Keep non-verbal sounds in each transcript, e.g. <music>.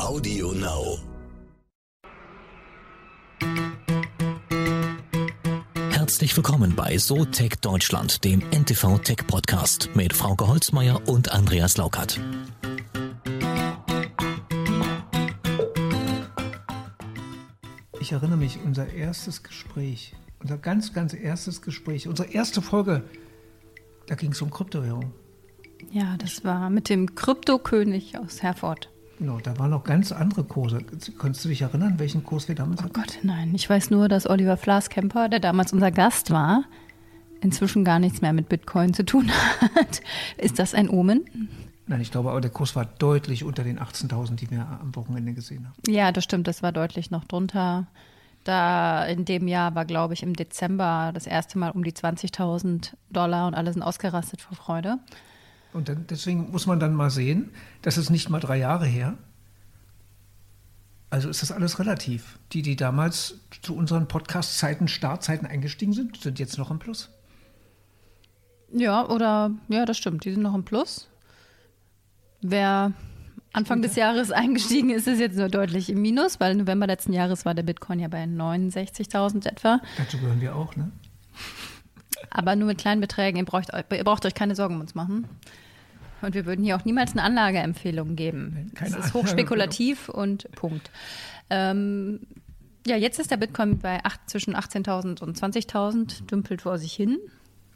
Audio Now. Herzlich willkommen bei SoTech Deutschland, dem NTV Tech Podcast mit Frauke Holzmeier und Andreas Laukert. Ich erinnere mich, unser erstes Gespräch, unser ganz, ganz erstes Gespräch, unsere erste Folge, da ging es um Kryptowährung. Ja, das war mit dem Kryptokönig aus Herford. Genau, da waren noch ganz andere Kurse. Kannst du dich erinnern, welchen Kurs wir damals Oh hatten? Gott, nein. Ich weiß nur, dass Oliver Flaskemper, der damals unser Gast war, inzwischen gar nichts mehr mit Bitcoin zu tun <laughs> hat. Ist das ein Omen? Nein, ich glaube, aber der Kurs war deutlich unter den 18.000, die wir am Wochenende gesehen haben. Ja, das stimmt. Das war deutlich noch drunter. Da in dem Jahr war, glaube ich, im Dezember das erste Mal um die 20.000 Dollar und alle sind ausgerastet vor Freude. Und dann, deswegen muss man dann mal sehen, das ist nicht mal drei Jahre her. Also ist das alles relativ. Die, die damals zu unseren Podcast-Zeiten, Startzeiten eingestiegen sind, sind jetzt noch im Plus. Ja, oder, ja, das stimmt. Die sind noch im Plus. Wer Anfang des Jahres <laughs> eingestiegen ist, ist jetzt nur deutlich im Minus, weil November letzten Jahres war der Bitcoin ja bei 69.000 etwa. Dazu gehören wir auch, ne? Aber nur mit kleinen Beträgen. Ihr braucht, ihr braucht euch keine Sorgen um uns machen. Und wir würden hier auch niemals eine Anlageempfehlung geben. Keine das ist hochspekulativ und Punkt. Ähm, ja, jetzt ist der Bitcoin bei acht, zwischen 18.000 und 20.000, dümpelt vor sich hin.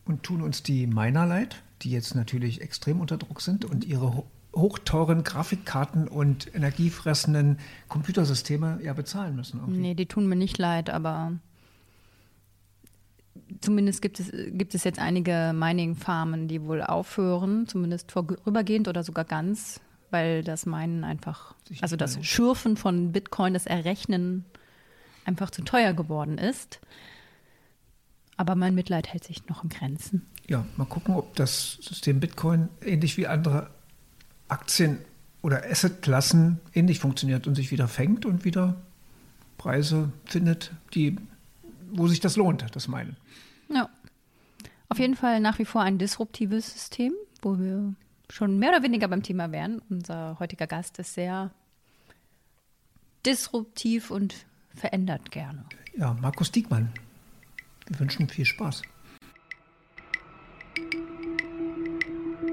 Und tun uns die Miner leid, die jetzt natürlich extrem unter Druck sind und ihre ho hochteuren Grafikkarten und energiefressenden Computersysteme ja bezahlen müssen. irgendwie. Nee, die tun mir nicht leid, aber zumindest gibt es, gibt es jetzt einige Mining-Farmen, die wohl aufhören, zumindest vorübergehend oder sogar ganz, weil das Minen einfach, also das. Schürfen von Bitcoin, das Errechnen einfach zu teuer geworden ist. Aber mein Mitleid hält sich noch in Grenzen. Ja, mal gucken, ob das System Bitcoin ähnlich wie andere Aktien oder Assetklassen ähnlich funktioniert und sich wieder fängt und wieder Preise findet, die, wo sich das lohnt, das meinen. Ja. Auf jeden Fall nach wie vor ein disruptives System, wo wir schon mehr oder weniger beim Thema wären. Unser heutiger Gast ist sehr disruptiv und verändert gerne. Ja, Markus Diekmann. Wir wünschen viel Spaß.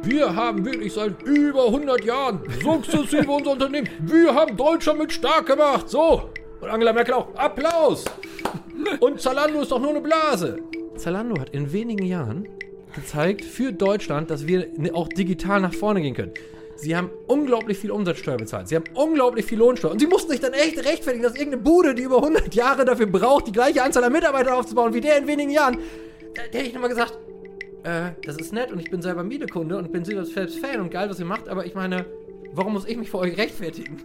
Wir haben wirklich seit über 100 Jahren sukzessive unser Unternehmen. Wir haben Deutschland mit stark gemacht. So. Und Angela Merkel auch. Applaus. Und Zalando ist doch nur eine Blase. Zalando hat in wenigen Jahren gezeigt für Deutschland, dass wir ne- auch digital nach vorne gehen können. Sie haben unglaublich viel Umsatzsteuer bezahlt. Sie haben unglaublich viel Lohnsteuer. Und sie mussten sich dann echt rechtfertigen, dass irgendeine Bude, die über 100 Jahre dafür braucht, die gleiche Anzahl an Mitarbeitern aufzubauen wie der in wenigen Jahren. Da, da hätte ich nochmal gesagt, äh, das ist nett und ich bin selber Miele-Kunde und bin selbst Fan und geil, was ihr macht, aber ich meine, warum muss ich mich vor euch rechtfertigen?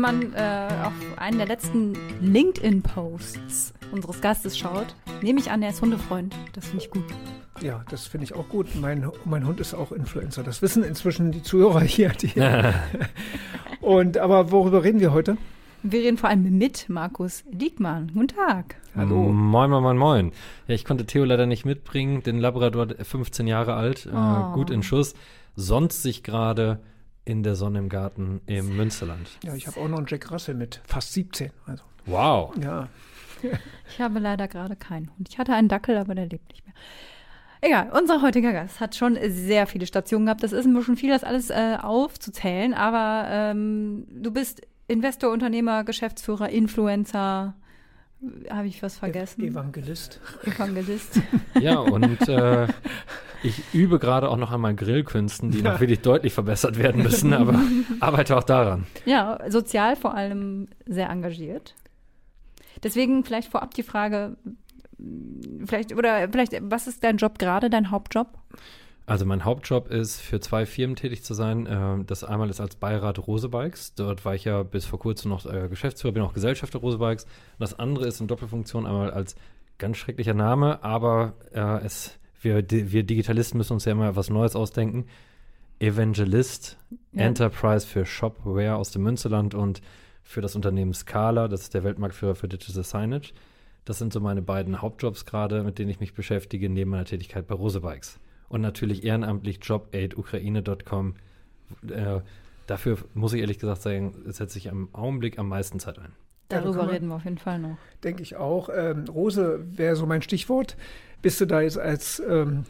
Wenn man äh, auf einen der letzten LinkedIn-Posts unseres Gastes schaut, nehme ich an, er ist Hundefreund. Das finde ich gut. Ja, das finde ich auch gut. Mein, mein Hund ist auch Influencer. Das wissen inzwischen die Zuhörer hier. Die <laughs> und aber worüber reden wir heute? Wir reden vor allem mit Markus Diekmann. Guten Tag. Hallo. Moin, moin, moin, moin. Ja, ich konnte Theo leider nicht mitbringen, den Labrador, 15 Jahre alt, Oh. äh, gut in Schuss, sonst sich gerade in der Sonne im Garten im Münsterland. Ja, ich habe auch noch einen Jack Russell mit fast 17. Also, Wow. ja. Ich habe leider gerade keinen Hund. Ich hatte einen Dackel, aber der lebt nicht mehr. Egal, unser heutiger Gast hat schon sehr viele Stationen gehabt. Das ist ein bisschen viel, das alles äh, aufzuzählen, aber ähm, du bist Investor, Unternehmer, Geschäftsführer, Influencer. Habe ich was vergessen? Evangelist. Evangelist. <laughs> Ja, und äh, ich übe gerade auch noch an meinen Grillkünsten, die noch wirklich deutlich verbessert werden müssen, aber <laughs> arbeite auch daran. ja, sozial vor allem sehr engagiert. Deswegen vielleicht vorab die Frage, vielleicht, oder vielleicht, was ist dein Job gerade, dein Hauptjob? Also mein Hauptjob ist, für zwei Firmen tätig zu sein. Ähm, Das einmal ist als Beirat Rose Bikes. Dort war ich ja bis vor kurzem noch äh, Geschäftsführer, bin auch Gesellschafter Rose Bikes. Und das andere ist in Doppelfunktion einmal als ganz schrecklicher Name, aber äh, es, wir, wir Digitalisten müssen uns ja immer was Neues ausdenken. Evangelist Ja. Enterprise für Shopware aus dem Münsterland und für das Unternehmen Scala, das ist der Weltmarktführer für Digital Signage. Das sind so meine beiden Hauptjobs gerade, mit denen ich mich beschäftige, neben meiner Tätigkeit bei Rose Bikes. Und natürlich ehrenamtlich jobaid-ukraine.com. Äh, dafür muss ich ehrlich gesagt sagen, setze ich am Augenblick am meisten Zeit ein. Darüber reden wir auf jeden Fall noch. Denke ich auch. Ähm, Rose wäre so mein Stichwort. Bist du da jetzt als ähm,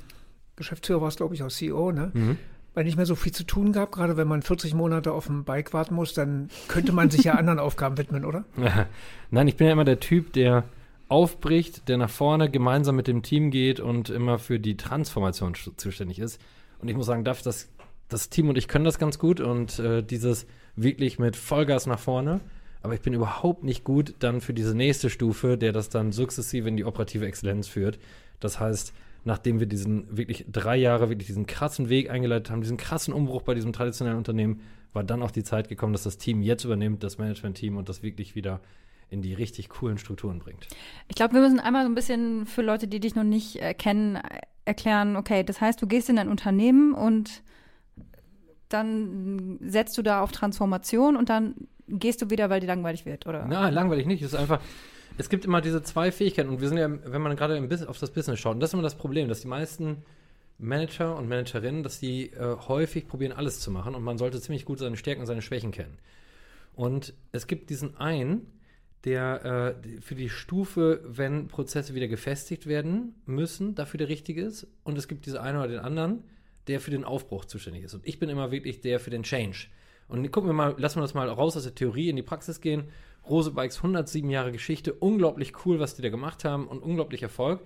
Geschäftsführer, warst glaube ich auch CEO, ne? Mhm. Weil nicht mehr so viel zu tun gab, gerade wenn man 40 Monate auf dem Bike warten muss, dann könnte man sich ja <laughs> anderen Aufgaben widmen, oder? <laughs> Nein, ich bin ja immer der Typ, der aufbricht, der nach vorne gemeinsam mit dem Team geht und immer für die Transformation zuständig ist. Und ich muss sagen, darf das, das Team und ich können das ganz gut und äh, dieses wirklich mit Vollgas nach vorne. Aber ich bin überhaupt nicht gut dann für diese nächste Stufe, der das dann sukzessive in die operative Exzellenz führt. Das heißt, nachdem wir diesen wirklich drei Jahre wirklich diesen krassen Weg eingeleitet haben, diesen krassen Umbruch bei diesem traditionellen Unternehmen, war dann auch die Zeit gekommen, dass das Team jetzt übernimmt, das Management-Team und das wirklich wieder in die richtig coolen Strukturen bringt. Ich glaube, wir müssen einmal so ein bisschen für Leute, die dich noch nicht äh, kennen, erklären, okay, das heißt, du gehst in ein Unternehmen und dann setzt du da auf Transformation und dann gehst du wieder, weil die langweilig wird, oder? Na, langweilig nicht. Es ist einfach, es gibt immer diese zwei Fähigkeiten und wir sind ja, wenn man gerade auf das Business schaut, und das ist immer das Problem, dass die meisten Manager und Managerinnen, dass die äh, häufig probieren, alles zu machen und man sollte ziemlich gut seine Stärken und seine Schwächen kennen. Und es gibt diesen einen, der äh, für die Stufe, wenn Prozesse wieder gefestigt werden müssen, dafür der richtige ist. Und es gibt diese einen oder den anderen, der für den Aufbruch zuständig ist. Und ich bin immer wirklich der für den Change. Und gucken wir mal, lassen wir das mal raus aus der Theorie in die Praxis gehen. Rose Bikes 107 Jahre Geschichte, unglaublich cool, was die da gemacht haben und unglaublich Erfolg.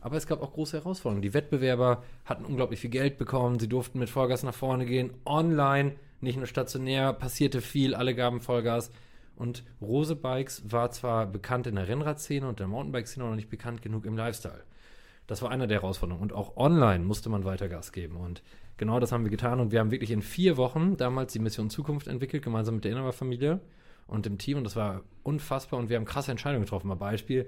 Aber es gab auch große Herausforderungen. Die Wettbewerber hatten unglaublich viel Geld bekommen, sie durften mit Vollgas nach vorne gehen, online, nicht nur stationär, passierte viel, alle gaben Vollgas. Und Rose Bikes war zwar bekannt in der Rennradszene und der Mountainbike-Szene, aber noch nicht bekannt genug im Lifestyle. Das war eine der Herausforderungen. Und auch online musste man weiter Gas geben. Und genau das haben wir getan. Und wir haben wirklich in vier Wochen damals die Mission Zukunft entwickelt, gemeinsam mit der Inhaberfamilie und dem Team. Und das war unfassbar. Und wir haben krasse Entscheidungen getroffen. Mal Beispiel.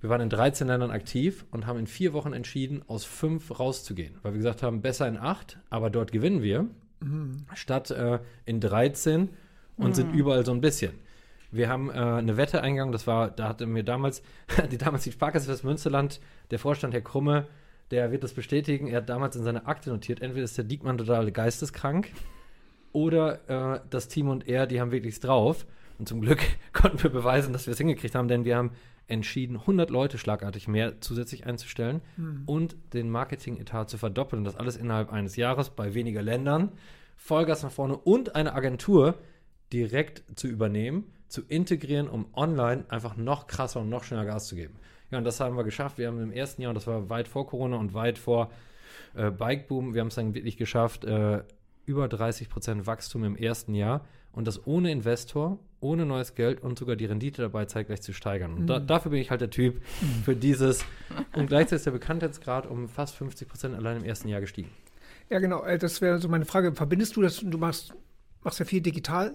Wir waren in 13 Ländern aktiv und haben in vier Wochen entschieden, aus fünf rauszugehen. Weil wir gesagt haben, besser in acht, aber dort gewinnen wir, mhm. statt äh, in 13 und mhm. sind überall so ein bisschen. Wir haben äh, eine Wette eingegangen, das war, da hatte mir damals, <laughs> die damals die Sparkasse Münsterland, der Vorstand Herr Krumme, der wird das bestätigen, er hat damals in seiner Akte notiert, entweder ist der Diekmann total geisteskrank oder äh, das Team und er, die haben wirklich drauf. Und zum Glück <laughs> konnten wir beweisen, dass wir es hingekriegt haben, denn wir haben entschieden, 100 Leute schlagartig mehr zusätzlich einzustellen mhm. und den Marketing-Etat zu verdoppeln. Das alles innerhalb eines Jahres bei weniger Ländern. Vollgas nach vorne und eine Agentur direkt zu übernehmen, zu integrieren, um online einfach noch krasser und noch schneller Gas zu geben. Ja, und das haben wir geschafft. Wir haben im ersten Jahr, und das war weit vor Corona und weit vor äh, Bikeboom, wir haben es dann wirklich geschafft, äh, über 30 Prozent Wachstum im ersten Jahr und das ohne Investor, ohne neues Geld und sogar die Rendite dabei zeitgleich zu steigern. Und da, mhm. dafür bin ich halt der Typ mhm. für dieses. Und gleichzeitig ist der Bekanntheitsgrad um fast 50 Prozent allein im ersten Jahr gestiegen. Ja, genau. Äh, das wäre so meine Frage. Verbindest du das? Du machst, machst ja viel digital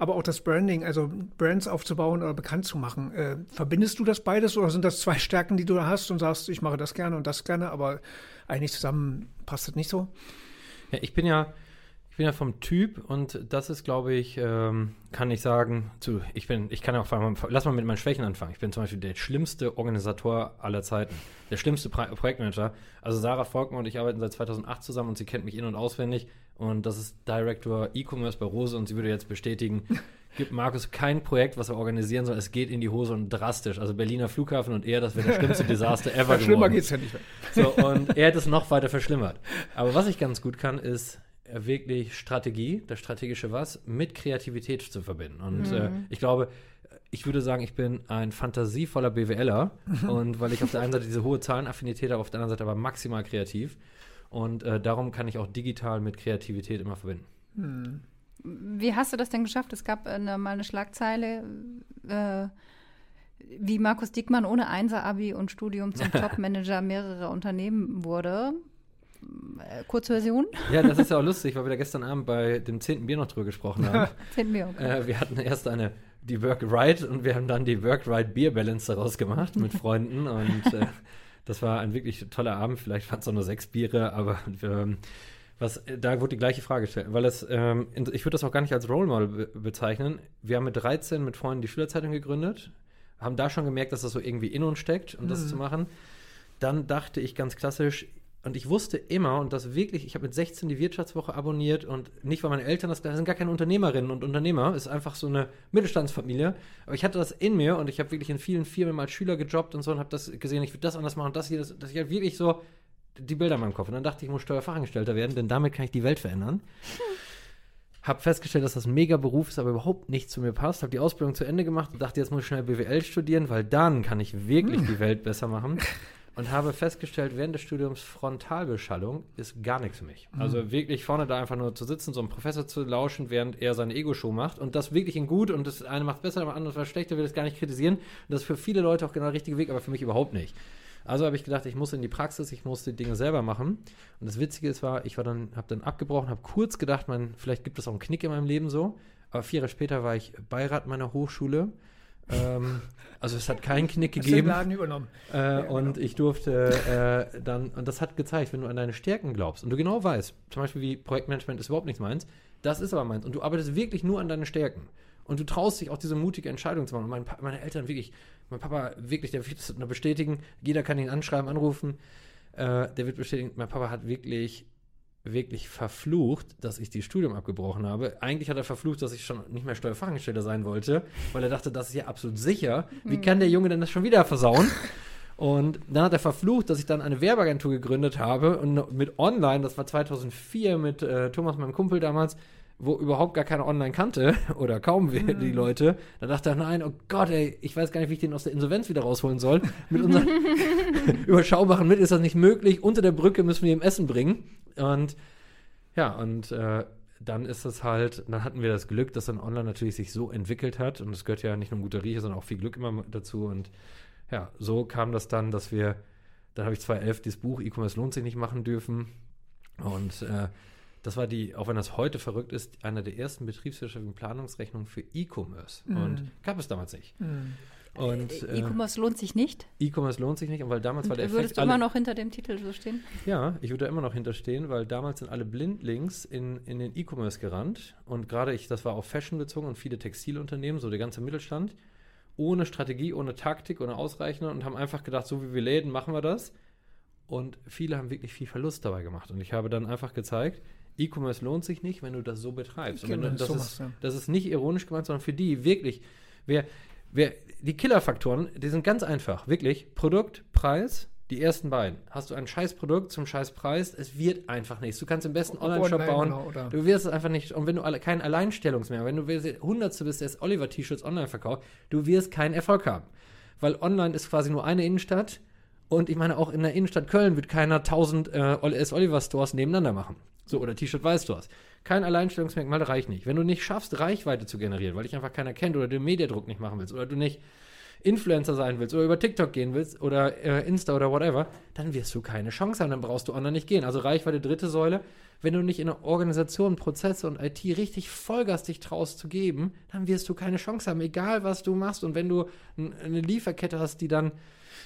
aber auch das Branding, also Brands aufzubauen oder bekannt zu machen. Äh, verbindest du das beides oder sind das zwei Stärken, die du da hast und sagst, ich mache das gerne und das gerne, aber eigentlich zusammen passt das nicht so? Ja, ich bin ja, ich bin ja vom Typ und das ist, glaube ich, ähm, kann ich sagen, zu, ich bin, ich kann ja auch, lass mal mit meinen Schwächen anfangen. Ich bin zum Beispiel der schlimmste Organisator aller Zeiten, der schlimmste Pro Projektmanager. Also Sarah Volkmann und ich arbeiten seit 2008 zusammen und sie kennt mich in- und auswendig und das ist Director E-Commerce bei Rose und sie würde jetzt bestätigen, <laughs> gibt Markus kein Projekt, was er organisieren soll. Es geht in die Hose und drastisch. Also Berliner Flughafen und er, das wäre das schlimmste <laughs> Desaster ever geworden. Schlimmer geht's ja nicht mehr. So, und <laughs> er hätte es noch weiter verschlimmert. Aber was ich ganz gut kann, ist wirklich Strategie, das strategische Was, mit Kreativität zu verbinden. Und mhm. äh, ich glaube, ich würde sagen, ich bin ein fantasievoller BWLer. und weil ich auf der einen Seite diese hohe Zahlenaffinität habe, auf der anderen Seite aber maximal kreativ. Und äh, darum kann ich auch digital mit Kreativität immer verbinden. Hm. Wie hast du das denn geschafft? Es gab eine, mal eine Schlagzeile, äh, wie Markus Dickmann ohne Einser-Abi und Studium zum <laughs> Topmanager mehrerer Unternehmen wurde. Äh, Kurzversion? Ja, das ist ja auch lustig, weil wir da gestern Abend bei dem 10. Bier noch drüber gesprochen haben. <laughs> 10. Bier, okay. Äh, wir hatten erst eine, die Work Right und wir haben dann die Work Right Beer Balance daraus gemacht mit Freunden und äh, <laughs> das war ein wirklich toller Abend. Vielleicht waren es auch nur sechs Biere, aber ähm, was, da wurde die gleiche Frage gestellt, weil es, ähm, ich würde das auch gar nicht als Role Model be bezeichnen. Wir haben mit 13 mit Freunden die Schülerzeitung gegründet. haben da schon gemerkt, dass das so irgendwie in uns steckt, um das zu machen. Dann dachte ich ganz klassisch, und ich wusste immer, und das wirklich, ich habe mit 16 die Wirtschaftswoche abonniert und nicht, weil meine Eltern das, das sind gar keine Unternehmerinnen und Unternehmer, ist einfach so eine Mittelstandsfamilie. Aber ich hatte das in mir und ich habe wirklich in vielen Firmen als Schüler gejobbt und so und habe das gesehen, ich würde das anders machen, das hier, das, dass ich halt wirklich so die Bilder in meinem Kopf. Und dann dachte ich, ich muss Steuerfachangestellter werden, denn damit kann ich die Welt verändern. Hab festgestellt, dass das ein mega Beruf ist, aber überhaupt nicht zu mir passt. Habe die Ausbildung zu Ende gemacht und dachte, jetzt muss ich schnell BWL studieren, weil dann kann ich wirklich die Welt besser machen. <laughs> Und habe festgestellt, während des Studiums Frontalbeschallung ist gar nichts für mich. Also wirklich vorne da einfach nur zu sitzen, so einem Professor zu lauschen, während er seine Ego-Show macht. Und das wirklich in gut und das eine macht besser, das andere was schlechter, will das gar nicht kritisieren. Und das ist für viele Leute auch genau der richtige Weg, aber für mich überhaupt nicht. Also habe ich gedacht, ich muss in die Praxis, ich muss die Dinge selber machen. Und das Witzige ist, war, ich war dann, habe dann abgebrochen, habe kurz gedacht, man, vielleicht gibt es auch einen Knick in meinem Leben so. Aber vier Jahre später war ich Beirat meiner Hochschule. Ähm, also es hat keinen Knick Hast du den gegeben. Laden übernommen. Äh, und ich durfte äh, dann, und das hat gezeigt, wenn du an deine Stärken glaubst und du genau weißt, zum Beispiel wie Projektmanagement ist überhaupt nichts meins, das ist aber meins und du arbeitest wirklich nur an deine Stärken und du traust dich auch diese mutige Entscheidung zu machen. Und mein, Pa- meine Eltern wirklich, mein Papa wirklich, der wird das nur bestätigen, jeder kann ihn anschreiben, anrufen, äh, der wird bestätigen, mein Papa hat wirklich wirklich verflucht, dass ich die Studium abgebrochen habe. Eigentlich hat er verflucht, dass ich schon nicht mehr Steuerfachangestellter sein wollte, weil er dachte, das ist ja absolut sicher. Wie kann der Junge denn das schon wieder versauen? Und dann hat er verflucht, dass ich dann eine Werbeagentur gegründet habe und mit Online, das war 2004 mit äh, Thomas, meinem Kumpel damals, wo überhaupt gar keiner online kannte <laughs> oder kaum die Leute. Da dachte er, nein, oh Gott, ey, ich weiß gar nicht, wie ich den aus der Insolvenz wieder rausholen soll. Mit unseren <laughs> <laughs> überschaubaren Mitteln ist das nicht möglich. Unter der Brücke müssen wir ihm Essen bringen. Und ja, und äh, dann ist es halt, dann hatten wir das Glück, dass dann online natürlich sich so entwickelt hat. Und es gehört ja nicht nur ein guter Riecher, sondern auch viel Glück immer dazu. Und ja, so kam das dann, dass wir, dann habe ich 2011 dieses Buch E-Commerce lohnt sich nicht machen dürfen. Und äh, das war die, auch wenn das heute verrückt ist, einer der ersten betriebswirtschaftlichen Planungsrechnungen für E-Commerce. Und gab es damals nicht. Und Äh, äh, E-Commerce lohnt sich nicht. E-Commerce lohnt sich nicht, und weil damals war der Und Effekt. würdest du alle- immer noch hinter dem Titel so stehen? ja, ich würde da immer noch hinterstehen, weil damals sind alle Blindlings in, in den E-Commerce gerannt. Und gerade ich, das war auf Fashion bezogen und viele Textilunternehmen, so der ganze Mittelstand, ohne Strategie, ohne Taktik, ohne Ausreichende und haben einfach gedacht, so wie wir läden, machen wir das. Und viele haben wirklich viel Verlust dabei gemacht. Und ich habe dann einfach gezeigt, E-Commerce lohnt sich nicht, wenn du das so betreibst. Und wenn Genau, du, das, so ist, machst das ist nicht ironisch gemeint, sondern für die wirklich, wer, wer, die Killerfaktoren, die sind ganz einfach. Wirklich, Produkt, Preis, die ersten beiden. Hast du ein scheiß Produkt zum scheiß Preis, es wird einfach nichts. Du kannst im besten Ob Online-Shop online, bauen. genau, oder- du wirst es einfach nicht. Und wenn du alle, kein Alleinstellungsmerkmal, wenn du Hundertste bist, der das Oliver T-Shirts online verkauft, du wirst keinen Erfolg haben. Weil online ist quasi nur eine Innenstadt. Und ich meine, auch in der Innenstadt Köln wird keiner 1000 äh, S. Oliver Stores nebeneinander machen. So, oder T-Shirt Weiß Stores. Kein Alleinstellungsmerkmal reicht nicht. Wenn du nicht schaffst, Reichweite zu generieren, weil dich einfach keiner kennt oder du den Mediadruck nicht machen willst oder du nicht Influencer sein willst oder über TikTok gehen willst oder äh, Insta oder whatever, dann wirst du keine Chance haben, dann brauchst du online nicht gehen. Also Reichweite dritte Säule. Wenn du nicht in der Organisation, Prozesse und IT richtig Vollgas dich traust zu geben, dann wirst du keine Chance haben, egal was du machst. Und wenn du eine Lieferkette hast, die dann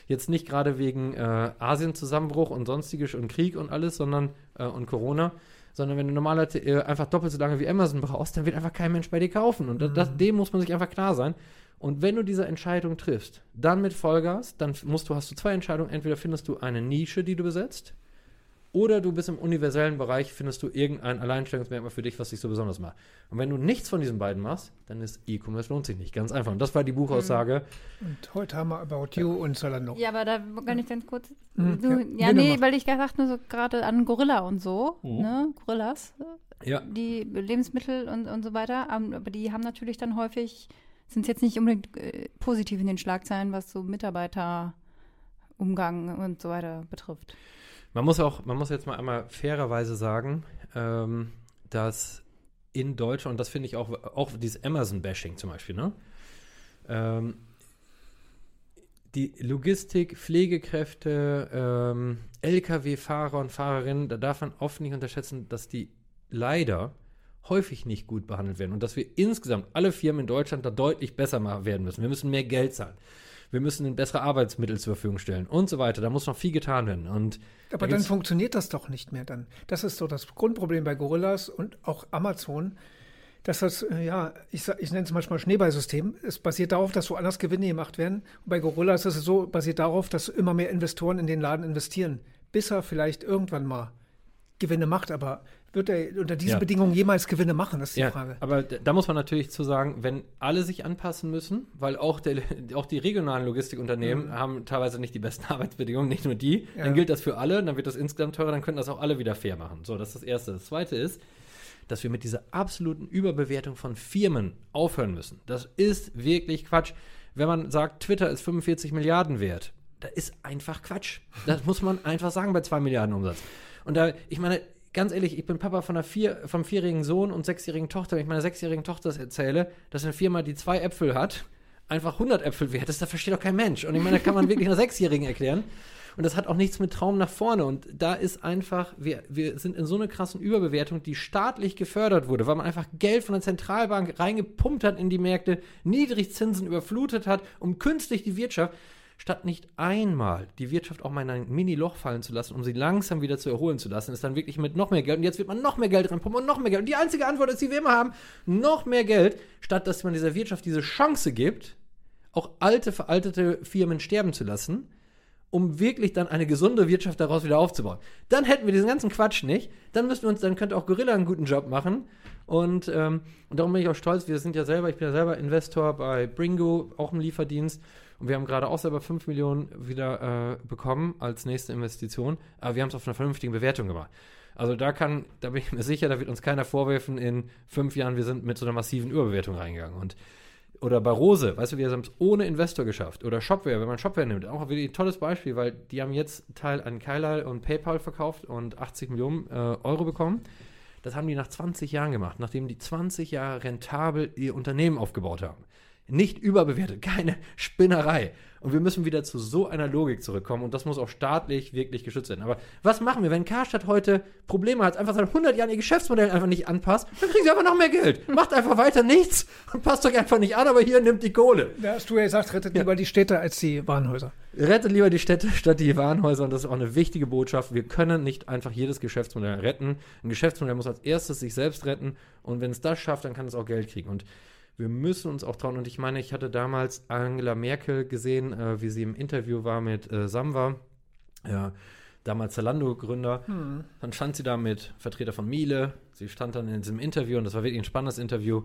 jetzt nicht gerade wegen äh, Asien-Zusammenbruch und sonstiges und Krieg und alles, sondern äh, und Corona, sondern wenn du normalerweise äh, einfach doppelt so lange wie Amazon brauchst, dann wird einfach kein Mensch bei dir kaufen. Und das, das, dem muss man sich einfach klar sein. Und wenn du diese Entscheidung triffst, dann mit Vollgas, dann musst du, hast du zwei Entscheidungen. Entweder findest du eine Nische, die du besetzt, oder du bist im universellen Bereich, findest du irgendein Alleinstellungsmerkmal für dich, was dich so besonders macht. Und wenn du nichts von diesen beiden machst, dann ist E-Commerce lohnt sich nicht. Ganz einfach. Und das war die Buchaussage. Und heute haben wir About You und Zalando. Ja, aber da kann ich ganz kurz. Du, ja, ja, Linne nee, weil ich dachte nur so gerade an Gorilla und so, ne? Gorillas, Ja. die Lebensmittel und, und so weiter. ähm, Aber die haben natürlich dann häufig, sind jetzt nicht unbedingt äh, positiv in den Schlagzeilen, was so Mitarbeiterumgang und so weiter betrifft. Man muss auch, man muss jetzt mal einmal fairerweise sagen, ähm, dass in Deutschland, und das finde ich auch, auch dieses Amazon-Bashing zum Beispiel, ne? Ähm, die Logistik, Pflegekräfte, ähm, Lkw-Fahrer und Fahrerinnen, da darf man oft nicht unterschätzen, dass die leider häufig nicht gut behandelt werden und dass wir insgesamt alle Firmen in Deutschland da deutlich besser werden müssen. Wir müssen mehr Geld zahlen. Wir müssen ihnen bessere Arbeitsmittel zur Verfügung stellen und so weiter. Da muss noch viel getan werden. Und Aber da dann funktioniert das doch nicht mehr dann. Das ist so das Grundproblem bei Gorillas und auch Amazon. dass das, äh, ja, ich, ich nenne es manchmal Schneeballsystem. Es basiert darauf, dass woanders Gewinne gemacht werden. Und bei Gorilla ist es so, basiert darauf, dass immer mehr Investoren in den Laden investieren, bis er vielleicht irgendwann mal Gewinne macht. Aber wird er unter diesen Ja. Bedingungen jemals Gewinne machen? Das ist die Ja, Frage. aber da muss man natürlich zu sagen, wenn alle sich anpassen müssen, weil auch, der, <laughs> auch die regionalen Logistikunternehmen haben teilweise nicht die besten <laughs> Arbeitsbedingungen, nicht nur die, Ja. dann gilt das für alle, dann wird das insgesamt teurer, dann können das auch alle wieder fair machen. So, das ist das Erste. Das Zweite ist, dass wir mit dieser absoluten Überbewertung von Firmen aufhören müssen. Das ist wirklich Quatsch. Wenn man sagt, Twitter ist 45 Milliarden wert, das ist einfach Quatsch. Das muss man einfach sagen bei 2 Milliarden Umsatz. Und da, ich meine, ganz ehrlich, ich bin Papa von einer vier, vom vierjährigen Sohn und sechsjährigen Tochter. Wenn ich meiner sechsjährigen Tochter das erzähle, dass eine Firma, die zwei Äpfel hat, einfach 100 Äpfel wert ist, da versteht doch kein Mensch. Und ich meine, da kann man wirklich einer Sechsjährigen erklären. Und das hat auch nichts mit Traum nach vorne. Und da ist einfach, wir, wir sind in so einer krassen Überbewertung, die staatlich gefördert wurde, weil man einfach Geld von der Zentralbank reingepumpt hat in die Märkte, Niedrigzinsen überflutet hat, um künstlich die Wirtschaft, statt nicht einmal die Wirtschaft auch mal in ein Mini-Loch fallen zu lassen, um sie langsam wieder zu erholen zu lassen, ist dann wirklich mit noch mehr Geld. Und jetzt wird man noch mehr Geld reinpumpen und noch mehr Geld. Und die einzige Antwort ist, die wir immer haben, noch mehr Geld, statt dass man dieser Wirtschaft diese Chance gibt, auch alte, veraltete Firmen sterben zu lassen, um wirklich dann eine gesunde Wirtschaft daraus wieder aufzubauen. Dann hätten wir diesen ganzen Quatsch nicht. Dann müssten wir uns, dann könnte auch Gorilla einen guten Job machen. Und, ähm, und darum bin ich auch stolz. Wir sind ja selber, ich bin ja selber Investor bei Bringo, auch im Lieferdienst. Und wir haben gerade auch selber 5 Millionen wieder äh, bekommen als nächste Investition. Aber wir haben es auf einer vernünftigen Bewertung gemacht. Also da kann, da bin ich mir sicher, da wird uns keiner vorwerfen, in fünf Jahren, wir sind mit so einer massiven Überbewertung reingegangen. Und oder bei Rose, weißt du, wir haben es ohne Investor geschafft. Oder Shopware, wenn man Shopware nimmt, auch wirklich ein tolles Beispiel, weil die haben jetzt Teil an Kyla und PayPal verkauft und 80 Millionen äh, Euro bekommen. Das haben die nach 20 Jahren gemacht, nachdem die 20 Jahre rentabel ihr Unternehmen aufgebaut haben. Nicht überbewertet, keine Spinnerei. Und wir müssen wieder zu so einer Logik zurückkommen und das muss auch staatlich wirklich geschützt werden. Aber was machen wir, wenn Karstadt heute Probleme hat, einfach seit 100 Jahren ihr Geschäftsmodell einfach nicht anpasst, dann kriegen sie einfach noch mehr Geld. Macht einfach weiter nichts und passt euch einfach nicht an, aber hier nimmt die Kohle. Da hast du ja gesagt, rettet lieber die Städte als die Warenhäuser. Rettet lieber die Städte statt die Warenhäuser und das ist auch eine wichtige Botschaft. Wir können nicht einfach jedes Geschäftsmodell retten. Ein Geschäftsmodell muss als erstes sich selbst retten und wenn es das schafft, dann kann es auch Geld kriegen. Und wir müssen uns auch trauen. Und ich meine, ich hatte damals Angela Merkel gesehen, äh, wie sie im Interview war mit äh, Samwa, ja, damals Zalando-Gründer. Dann stand sie da mit Vertreter von Miele. Sie stand dann in diesem Interview und das war wirklich ein spannendes Interview,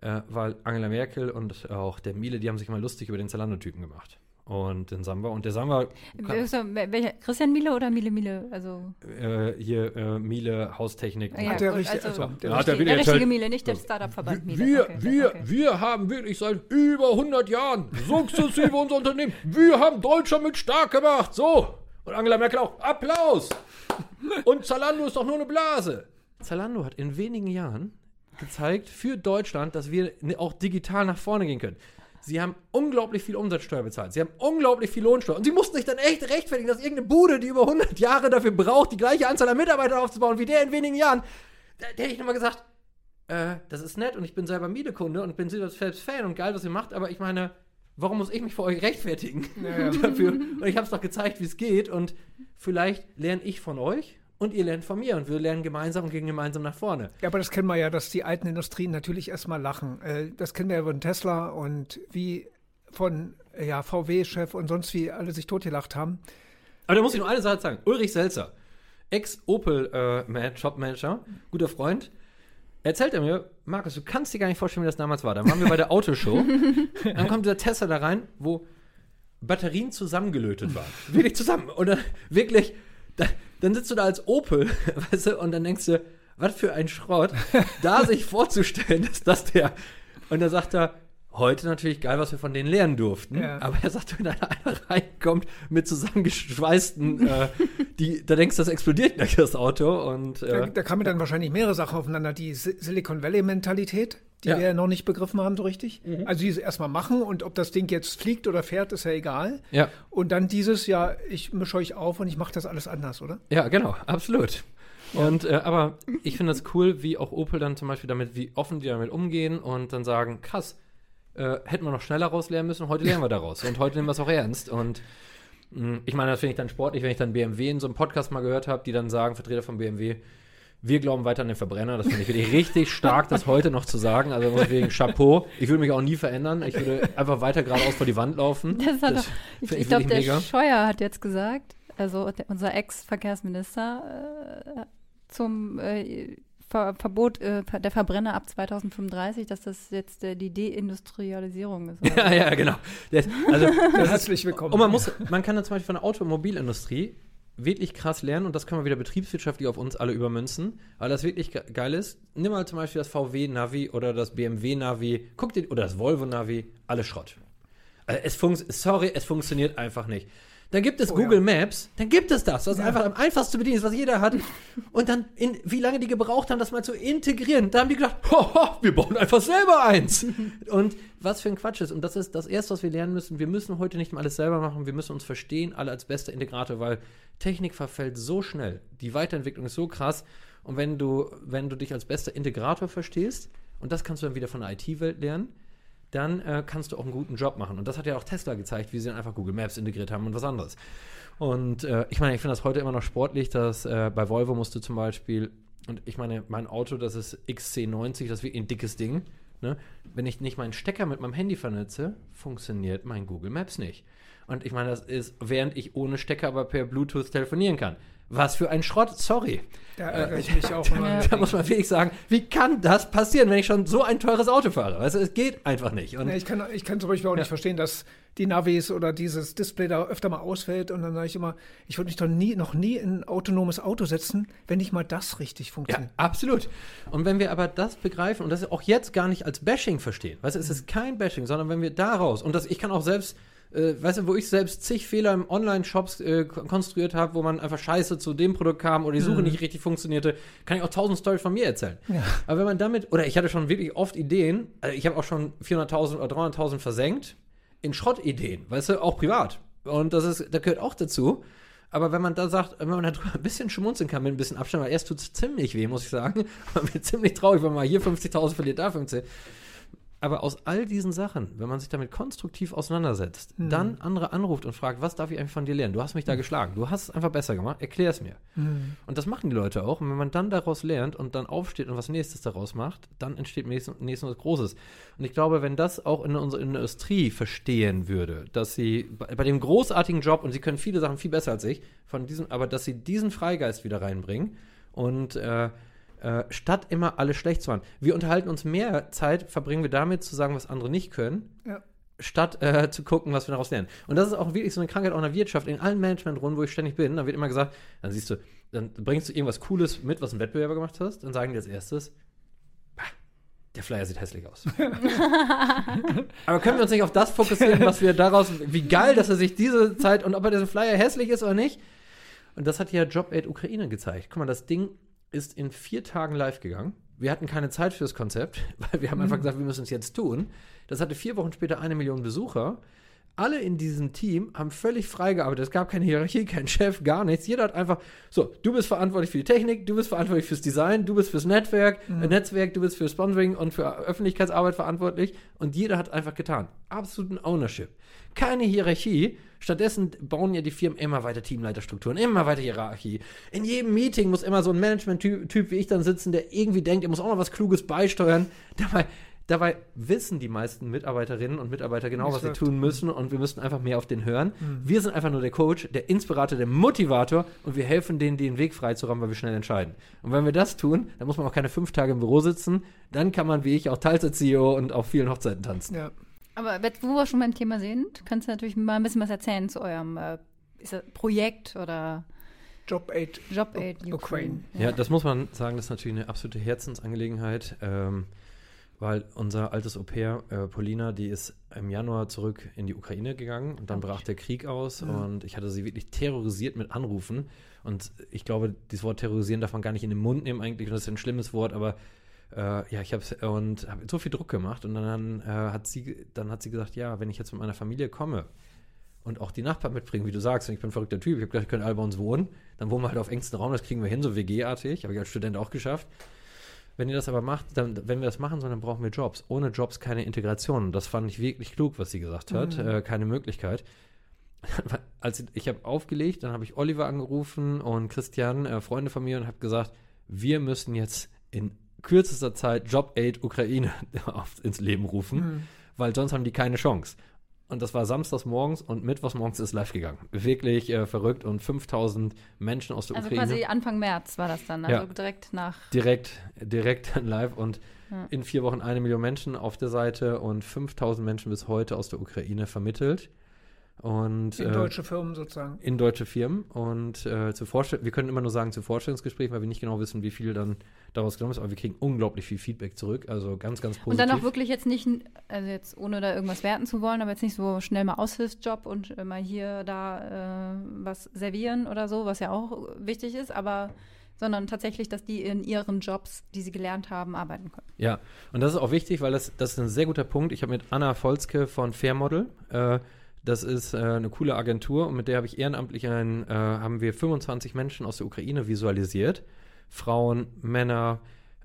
äh, weil Angela Merkel und auch der Miele, die haben sich mal lustig über den Zalando-Typen gemacht. Und den Samba. Und der Samba, Welcher? Christian Miele oder Miele Miele? Also, äh, hier äh, Miele, Haustechnik. ja, Hat der gut, richtig- also, also, der hat der richtige Miele, nicht der Startup-Verband Miele. Wir, Okay, wir, okay. wir haben wirklich seit über 100 Jahren sukzessive unser Unternehmen. Wir haben Deutschland mit stark gemacht. So. Und Angela Merkel auch. Applaus. Und Zalando ist doch nur eine Blase. Zalando hat in wenigen Jahren gezeigt für Deutschland, dass wir ne- auch digital nach vorne gehen können. Sie haben unglaublich viel Umsatzsteuer bezahlt. Sie haben unglaublich viel Lohnsteuer. Und sie mussten sich dann echt rechtfertigen, dass irgendeine Bude, die über 100 Jahre dafür braucht, die gleiche Anzahl an Mitarbeitern aufzubauen wie der in wenigen Jahren. Da, da hätte ich nochmal gesagt, äh, das ist nett und ich bin selber Miele-Kunde und bin selbst Fan und geil, was ihr macht, aber ich meine, warum muss ich mich vor euch rechtfertigen <laughs> dafür? Und ich habe es doch gezeigt, wie es geht und vielleicht lerne ich von euch und ihr lernt von mir und wir lernen gemeinsam und gehen gemeinsam nach vorne. Ja, aber das kennen wir ja, dass die alten Industrien natürlich erstmal lachen. Äh, Das kennen wir ja von Tesla und wie von äh, ja, VW-Chef und sonst wie alle sich totgelacht haben. Aber da muss ich nur eine Sache sagen. Ulrich Selzer, Ex-Opel-Shop-Manager, guter Freund, erzählt er mir, Markus, du kannst dir gar nicht vorstellen, wie das damals war. Da waren wir bei der Autoshow. <laughs> dann kommt dieser Tesla da rein, wo Batterien zusammengelötet waren. Wirklich zusammen. Und dann wirklich, da, dann sitzt du da als Opel, <laughs> weißt du, und dann denkst du, was für ein Schrott, da <laughs> sich vorzustellen, dass das der. Und dann sagt er, heute natürlich geil, was wir von denen lernen durften. Ja. Aber er sagt, wenn da einer reinkommt mit zusammengeschweißten, äh, die, da denkst du, das explodiert gleich das Auto. Und Da, äh, da kamen dann wahrscheinlich mehrere Sachen aufeinander. Die Si- Silicon Valley-Mentalität, die Ja. Mhm. wir ja noch nicht begriffen haben so richtig. Also dieses erstmal machen und ob das Ding jetzt fliegt oder fährt, ist ja egal. ja, Und dann dieses, ja, ich mische euch auf und ich mache das alles anders, oder? ja, genau, absolut. Und äh, aber ich finde das cool, wie auch Opel dann zum Beispiel damit, wie offen die damit umgehen und dann sagen, krass, äh, hätten wir noch schneller rauslernen müssen, heute lernen wir daraus. Und heute nehmen wir es auch ernst. Und mh, ich meine, das finde ich dann sportlich, wenn ich dann BMW in so einem Podcast mal gehört habe, die dann sagen, Vertreter von BMW, Wir glauben weiter an den Verbrenner. Das finde ich wirklich richtig stark, das heute noch zu sagen. Also deswegen Chapeau. Ich würde mich auch nie verändern. Ich würde einfach weiter geradeaus vor die Wand laufen. Das hat Das doch, ich ich glaube, der mega. Scheuer hat jetzt gesagt, also der, unser Ex-Verkehrsminister, äh, zum äh, Ver Verbot äh, der Verbrenner ab 2035, dass das jetzt äh, die Deindustrialisierung ist. Ja, ja, genau. Das, <laughs> also, Herzlich willkommen. Und man muss, man kann da zum Beispiel von der Automobilindustrie wirklich krass lernen und das können wir wieder betriebswirtschaftlich auf uns alle übermünzen, weil das wirklich ge geil ist. Nimm mal zum Beispiel das VW-Navi oder das BMW-Navi, guck dir, oder das Volvo-Navi, alles Schrott. Also es funkt, sorry, es funktioniert einfach nicht. Dann gibt es Oh, Google ja. Maps, dann gibt es das, was einfach am einfachsten zu bedienen ist, was jeder hat. Und dann, in, wie lange die gebraucht haben, das mal zu integrieren. Da haben die gedacht, <laughs> hoho, wir bauen einfach selber eins. <laughs> Und was für ein Quatsch ist. Und das ist das Erste, was wir lernen müssen. Wir müssen heute nicht mehr alles selber machen. Wir müssen uns verstehen, alle als bester Integrator, weil Technik verfällt so schnell. Die Weiterentwicklung ist so krass. Und wenn du, wenn du dich als bester Integrator verstehst, und das kannst du dann wieder von der IT-Welt lernen, dann äh, kannst du auch einen guten Job machen. Und das hat ja auch Tesla gezeigt, wie sie dann einfach Google Maps integriert haben und was anderes. Und äh, ich meine, ich finde das heute immer noch sportlich, dass äh, bei Volvo musst du zum Beispiel, und ich meine, mein Auto, das ist XC90, das ist wirklich ein dickes Ding. Ne? Wenn ich nicht meinen Stecker mit meinem Handy vernetze, funktioniert mein Google Maps nicht. Und ich meine, das ist, während ich ohne Stecker aber per Bluetooth telefonieren kann. Was für ein Schrott, sorry. Da ärgere ich mich auch <laughs> immer. Da muss man wirklich sagen, wie kann das passieren, wenn ich schon so ein teures Auto fahre? Weißt du, es geht einfach nicht. Nee, ich, kann, ich kann zum Beispiel auch nicht verstehen, dass die Navis oder dieses Display da öfter mal ausfällt. Und dann sage ich immer, ich würde mich doch nie, noch nie in ein autonomes Auto setzen, wenn nicht mal das richtig Ja, funktioniert. absolut. Und wenn wir aber das begreifen und das auch jetzt gar nicht als Bashing verstehen, weißt du, es ist kein Bashing, sondern wenn wir daraus, und das, ich kann auch selbst, äh, weißt du, wo ich selbst zig Fehler im Online-Shops äh, kon- konstruiert habe, wo man einfach scheiße zu dem Produkt kam oder die Suche nicht richtig funktionierte, kann ich auch tausend Storys von mir erzählen. Mhm. Ja. Aber wenn man damit, oder ich hatte schon wirklich oft Ideen, also ich habe auch schon 400.000 oder 300.000 versenkt in Schrottideen, weißt du, auch privat. Und das ist, da gehört auch dazu. Aber wenn man da sagt, wenn man da drüber ein bisschen schmunzeln kann mit ein bisschen Abstand, weil erst tut es ziemlich weh, muss ich sagen. <laughs> Man wird ziemlich traurig, wenn man hier 50.000 verliert, da 15. Aber aus all diesen Sachen, wenn man sich damit konstruktiv auseinandersetzt, dann andere anruft und fragt, was darf ich eigentlich von dir lernen? Du hast mich da geschlagen, du hast es einfach besser gemacht, erklär es mir. Und das machen die Leute auch. Und wenn man dann daraus lernt und dann aufsteht und was nächstes daraus macht, dann entsteht nächstes, nächstes was Großes. Und ich glaube, wenn das auch in unserer Industrie verstehen würde, dass sie bei, bei dem großartigen Job, und sie können viele Sachen viel besser als ich, von diesem, aber dass sie diesen Freigeist wieder reinbringen und äh, äh, statt immer alles schlecht zu machen. Wir unterhalten uns mehr Zeit, verbringen wir damit zu sagen, was andere nicht können, Ja. statt äh, zu gucken, was wir daraus lernen. Und das ist auch wirklich so eine Krankheit auch in der Wirtschaft, in allen Managementrunden, wo ich ständig bin, da wird immer gesagt, dann siehst du, dann bringst du irgendwas Cooles mit, was ein Wettbewerber gemacht hast, dann sagen die als erstes, "Bah, der Flyer sieht hässlich aus. <laughs> Aber können wir uns nicht auf das fokussieren, was wir daraus, wie geil, dass er sich diese Zeit und ob er dieser Flyer hässlich ist oder nicht. Und das hat ja Job Aid Ukraine gezeigt. Guck mal, das Ding ist in vier Tagen live gegangen. Wir hatten keine Zeit für das Konzept, <laughs> weil wir haben einfach gesagt, wir müssen es jetzt tun. Das hatte vier Wochen später eine Million Besucher. Alle in diesem Team haben völlig frei gearbeitet. Es gab keine Hierarchie, keinen Chef, gar nichts. Jeder hat einfach, so, du bist verantwortlich für die Technik, du bist verantwortlich fürs Design, du bist fürs Netzwerk, äh, Netzwerk, du bist für Sponsoring und für Öffentlichkeitsarbeit verantwortlich. Und jeder hat einfach getan. Absoluten Ownership. Keine Hierarchie. Stattdessen bauen ja die Firmen immer weiter Teamleiterstrukturen, immer weiter Hierarchie. In jedem Meeting muss immer so ein Management-Typ Typ wie ich dann sitzen, der irgendwie denkt, er muss auch noch was Kluges beisteuern. <laughs> Dabei, dabei wissen die meisten Mitarbeiterinnen und Mitarbeiter genau, was sie tun müssen und wir müssen einfach mehr auf den hören. Wir sind einfach nur der Coach, der Inspirator, der Motivator und wir helfen denen, den Weg freizuräumen, weil wir schnell entscheiden. Und wenn wir das tun, dann muss man auch keine fünf Tage im Büro sitzen. Dann kann man, wie ich, auch Teilzeit-CEO und auf vielen Hochzeiten tanzen. Ja. Aber wo wir schon beim Thema sind, kannst du natürlich mal ein bisschen was erzählen zu eurem äh, Projekt oder Job Aid. Job Aid Ukraine. Ukraine. Ja, das muss man sagen, das ist natürlich eine absolute Herzensangelegenheit, ähm, weil unser altes Au-pair, äh, Polina, die ist im Januar zurück in die Ukraine gegangen und dann brach der Krieg aus und ich hatte sie wirklich terrorisiert mit Anrufen und ich glaube, dieses Wort terrorisieren darf man gar nicht in den Mund nehmen eigentlich und das ist ein schlimmes Wort, aber äh, ja, ich habe und habe so viel Druck gemacht und dann äh, hat sie, dann hat sie gesagt, ja, wenn ich jetzt mit meiner Familie komme, und auch die Nachbarn mitbringen, wie du sagst. Und ich bin ein verrückter Typ. Ich habe gedacht, ich könnte alle bei uns wohnen. Dann wohnen wir halt auf engstem Raum, das kriegen wir hin, so WG-artig. Habe ich als Student auch geschafft. Wenn ihr das aber macht, dann, wenn wir das machen sollen, dann brauchen wir Jobs. Ohne Jobs keine Integration. Und das fand ich wirklich klug, was sie gesagt hat. Äh, keine Möglichkeit. <laughs> Als ich, ich habe aufgelegt, dann habe ich Oliver angerufen und Christian, äh, Freunde von mir, und habe gesagt, wir müssen jetzt in kürzester Zeit Job Aid Ukraine <laughs> ins Leben rufen, Mhm. weil sonst haben die keine Chance. Und das war samstags morgens und mittwochs morgens ist live gegangen. Wirklich äh, verrückt und 5000 Menschen aus der Also Ukraine quasi Anfang März war das dann, also Ja. direkt nach. direkt, direkt <laughs> live und Ja. in vier Wochen eine Million Menschen auf der Seite und 5000 Menschen bis heute aus der Ukraine vermittelt. Und In äh, deutsche Firmen sozusagen. in deutsche Firmen und äh, zu Vorstell wir können immer nur sagen zu Vorstellungsgesprächen, weil wir nicht genau wissen, wie viel dann daraus genommen ist, aber wir kriegen unglaublich viel Feedback zurück, also ganz, ganz positiv. Und dann auch wirklich jetzt nicht, also jetzt ohne da irgendwas werten zu wollen, aber jetzt nicht so schnell mal Aushilfsjob und äh, mal hier, da äh, was servieren oder so, was ja auch wichtig ist, aber sondern tatsächlich, dass die in ihren Jobs, die sie gelernt haben, arbeiten können. Ja, und das ist auch wichtig, weil das, das ist ein sehr guter Punkt. Ich habe mit Anna Volzke von Fairmodel, äh, das ist äh, eine coole Agentur und mit der habe ich ehrenamtlich ein, äh, haben wir 25 Menschen aus der Ukraine visualisiert. Frauen, Männer,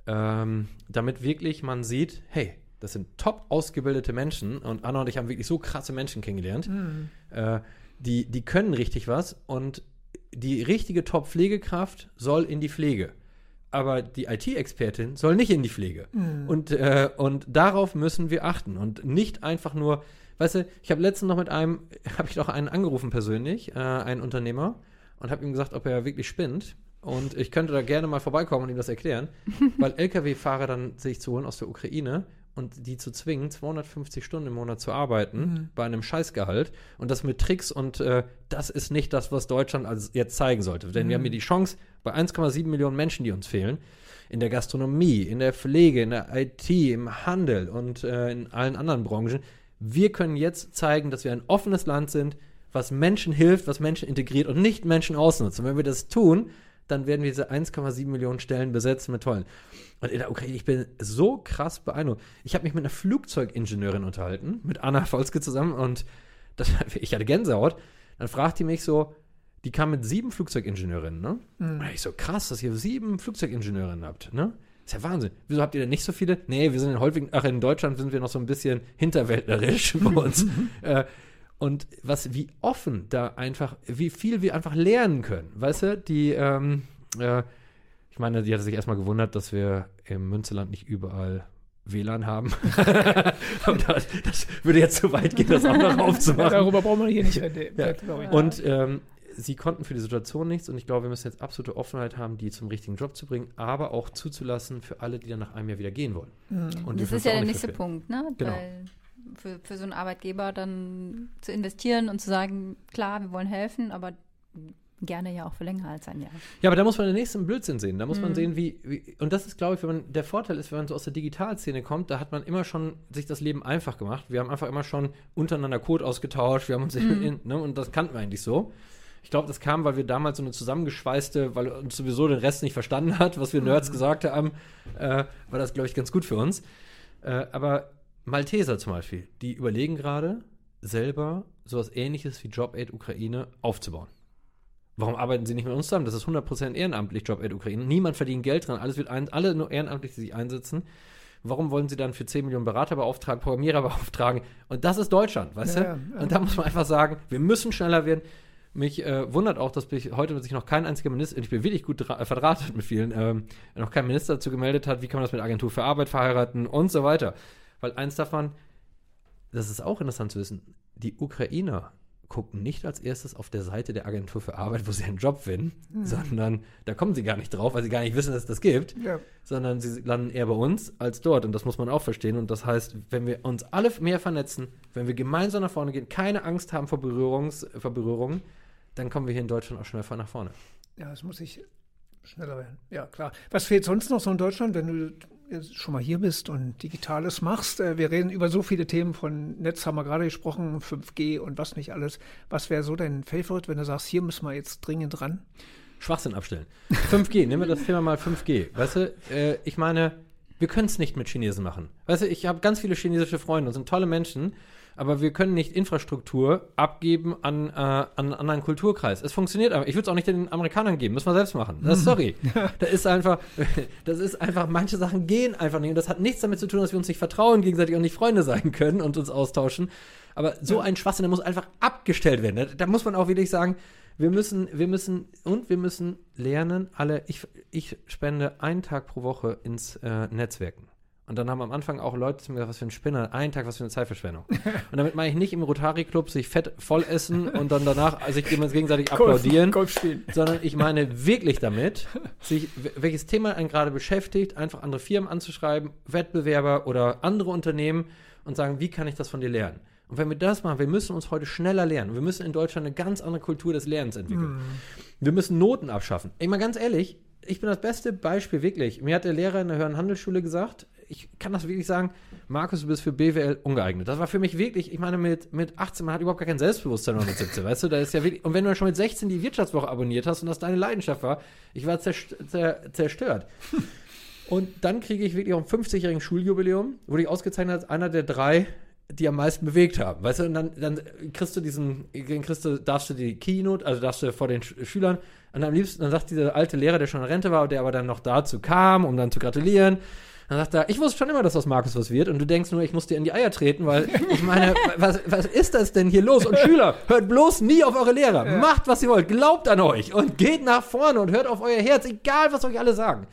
ähm, damit wirklich man sieht, hey, das sind top ausgebildete Menschen und Anna und ich haben wirklich so krasse Menschen kennengelernt. Äh, die, die können richtig was und die richtige Top-Pflegekraft soll in die Pflege. Aber die IT-Expertin soll nicht in die Pflege. Und, äh, und darauf müssen wir achten und nicht einfach nur, weißt du, ich habe letztens noch mit einem, <laughs> habe ich doch einen angerufen persönlich, äh, einen Unternehmer, und habe ihm gesagt, ob er wirklich spinnt. Und ich könnte da gerne mal vorbeikommen und ihm das erklären, <laughs> weil Lkw-Fahrer dann sich zu holen aus der Ukraine und die zu zwingen, 250 Stunden im Monat zu arbeiten bei einem Scheißgehalt und das mit Tricks und äh, das ist nicht das, was Deutschland als jetzt zeigen sollte. Denn wir haben hier die Chance, bei 1,7 Millionen Menschen, die uns fehlen, in der Gastronomie, in der Pflege, in der IT, im Handel und äh, in allen anderen Branchen, wir können jetzt zeigen, dass wir ein offenes Land sind, was Menschen hilft, was Menschen integriert und nicht Menschen ausnutzt. Und wenn wir das tun, dann werden wir diese 1,7 Millionen Stellen besetzen mit tollen. Und in der Ukraine, ich bin so krass beeindruckt. Ich habe mich mit einer Flugzeugingenieurin unterhalten, mit Anna Volske zusammen und das, <laughs> ich hatte Gänsehaut. Dann fragt die mich so, die kam mit sieben Flugzeugingenieurinnen, ne? Und ich so, krass, dass ihr sieben Flugzeugingenieurinnen habt, ne? Ist ja Wahnsinn. Wieso habt ihr denn nicht so viele? Nee, wir sind in häufig, ach, in Deutschland sind wir noch so ein bisschen hinterwäldlerisch bei <laughs> uns. äh, und was, wie offen da einfach, wie viel wir einfach lernen können. Weißt du, die, ähm, äh, ich meine, die hatte sich erstmal gewundert, dass wir im Münzeland nicht überall WLAN haben. <laughs> Das, das würde jetzt zu weit gehen, das auch noch <laughs> aufzumachen. darüber brauchen wir hier nicht reden. Ja. Und ähm, sie konnten für die Situation nichts und ich glaube, wir müssen jetzt absolute Offenheit haben, die zum richtigen Job zu bringen, aber auch zuzulassen für alle, die dann nach einem Jahr wieder gehen wollen. Und wir das ist ja der nächste verfehlen. Punkt, ne? Genau. Weil für, für so einen Arbeitgeber dann zu investieren und zu sagen, klar, wir wollen helfen, aber gerne ja auch für länger als ein Jahr. Ja, aber da muss man den nächsten Blödsinn sehen. Da muss Mhm. man sehen, wie, wie und das ist, glaube ich, wenn man, der Vorteil ist, wenn man so aus der Digitalszene kommt, da hat man immer schon sich das Leben einfach gemacht. Wir haben einfach immer schon untereinander Code ausgetauscht, wir haben uns Mhm. in, <laughs> ne, und das kannten wir eigentlich so. Ich glaube, das kam, weil wir damals so eine zusammengeschweißte, weil uns sowieso den Rest nicht verstanden hat, was wir Nerds gesagt haben, äh, war das, glaube ich, ganz gut für uns. Äh, aber Malteser zum Beispiel, die überlegen gerade, selber sowas ähnliches wie Job Aid Ukraine aufzubauen. Warum arbeiten sie nicht mit uns zusammen? Das ist 100% ehrenamtlich Job Aid Ukraine. Niemand verdient Geld dran. Alles wird ein, alle nur ehrenamtlich, die sich einsetzen. Warum wollen sie dann für 10 Millionen Berater beauftragen, Programmierer beauftragen? Und das ist Deutschland, weißt Ja, du? ja, ja. Und da muss man einfach sagen, wir müssen schneller werden. Mich äh, wundert auch, dass mich heute sich noch kein einziger Minister, ich bin wirklich gut äh, verdrahtet mit vielen, ähm, noch kein Minister dazu gemeldet hat, wie kann man das mit Agentur für Arbeit verheiraten und so weiter. Weil eins darf man, das ist auch interessant zu wissen, die Ukrainer gucken nicht als erstes auf der Seite der Agentur für Arbeit, wo sie einen Job finden, sondern da kommen sie gar nicht drauf, weil sie gar nicht wissen, dass es das gibt, Ja. sondern sie landen eher bei uns als dort. Und das muss man auch verstehen. Und das heißt, wenn wir uns alle mehr vernetzen, wenn wir gemeinsam nach vorne gehen, keine Angst haben vor, Berührungs, vor Berührungen, dann kommen wir hier in Deutschland auch schnell nach vorne. Ja, es muss ich schneller werden. Ja, klar. Was fehlt sonst noch so in Deutschland, wenn du jetzt schon mal hier bist und Digitales machst? Äh, Wir reden über so viele Themen von Netz, haben wir gerade gesprochen, 5G und was nicht alles. Was wäre so dein Favorite, wenn du sagst, hier müssen wir jetzt dringend ran? Schwachsinn abstellen. 5G, nehmen wir das Thema mal 5G. Weißt du, äh, ich meine, wir können es nicht mit Chinesen machen. Weißt du, ich habe ganz viele chinesische Freunde und sind tolle Menschen, aber wir können nicht Infrastruktur abgeben an, äh, an einen anderen Kulturkreis. Es funktioniert aber. Ich würde es auch nicht den Amerikanern geben, müssen wir selbst machen. Das <laughs> sorry. Das ist einfach, <laughs> das ist einfach, manche Sachen gehen einfach nicht. Und das hat nichts damit zu tun, dass wir uns nicht vertrauen gegenseitig und nicht Freunde sein können und uns austauschen. Aber so ein Schwachsinn, der muss einfach abgestellt werden. Da, da muss man auch wirklich sagen, Wir müssen, wir müssen, und wir müssen lernen, alle, ich, ich spende einen Tag pro Woche ins äh, Netzwerken. Und dann haben am Anfang auch Leute zu mir gesagt, was für ein Spinner, einen Tag, was für eine Zeitverschwendung. und damit meine ich nicht im Rotary-Club sich fett voll essen und dann danach also sich gegenseitig applaudieren, Golf spielen. sondern ich meine wirklich damit, sich, welches Thema einen gerade beschäftigt, einfach andere Firmen anzuschreiben, Wettbewerber oder andere Unternehmen und sagen, wie kann ich das von dir lernen? Und wenn wir das machen, wir müssen uns heute schneller lernen. Wir müssen in Deutschland eine ganz andere Kultur des Lernens entwickeln. Wir müssen Noten abschaffen. Ey, mal ganz ehrlich, ich bin das beste Beispiel wirklich. Mir hat der Lehrer in der Höheren Handelsschule gesagt, ich kann das wirklich sagen, Markus, du bist für BWL ungeeignet. Das war für mich wirklich, ich meine, mit, mit 18, man hat überhaupt gar kein Selbstbewusstsein oder mit 17, weißt du, da ist ja wirklich, und wenn du schon mit 16 die Wirtschaftswoche abonniert hast und das deine Leidenschaft war, ich war zerst zer zerstört. Und dann kriege ich wirklich auch ein 50-jährigen Schuljubiläum, wurde ich ausgezeichnet als einer der drei, die am meisten bewegt haben. Weißt du, und dann, dann kriegst du diesen, dann kriegst du, darfst du die Keynote, also darfst du vor den Sch Schülern, und am liebsten, dann sagt dieser alte Lehrer, der schon in Rente war, der aber dann noch dazu kam, um dann zu gratulieren, dann sagt er, ich wusste schon immer, dass aus Markus was wird. Und du denkst nur, ich muss dir in die Eier treten, weil ich meine, <laughs> was, was ist das denn hier los? Und Schüler, hört bloß nie auf eure Lehrer. Macht, was ihr wollt. Glaubt an euch. Und geht nach vorne und hört auf euer Herz, egal was euch alle sagen.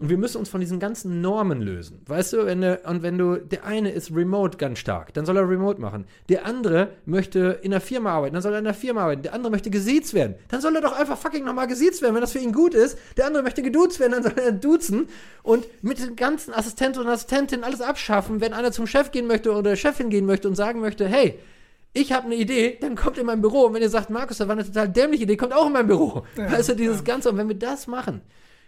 Und wir müssen uns von diesen ganzen Normen lösen. Weißt du, wenn du, und wenn du, der eine ist remote ganz stark, dann soll er remote machen. Der andere möchte in der Firma arbeiten, dann soll er in der Firma arbeiten. Der andere möchte gesiezt werden. Dann soll er doch einfach fucking nochmal gesiezt werden, wenn das für ihn gut ist. Der andere möchte geduzt werden, dann soll er duzen. Und mit den ganzen Assistenten und Assistentinnen alles abschaffen, wenn einer zum Chef gehen möchte oder Chefin gehen möchte und sagen möchte, hey, ich habe eine Idee, dann kommt in mein Büro. Und wenn ihr sagt, Markus, das war eine total dämliche Idee, kommt auch in mein Büro. weißt du, dieses Ganze. Und wenn wir das machen,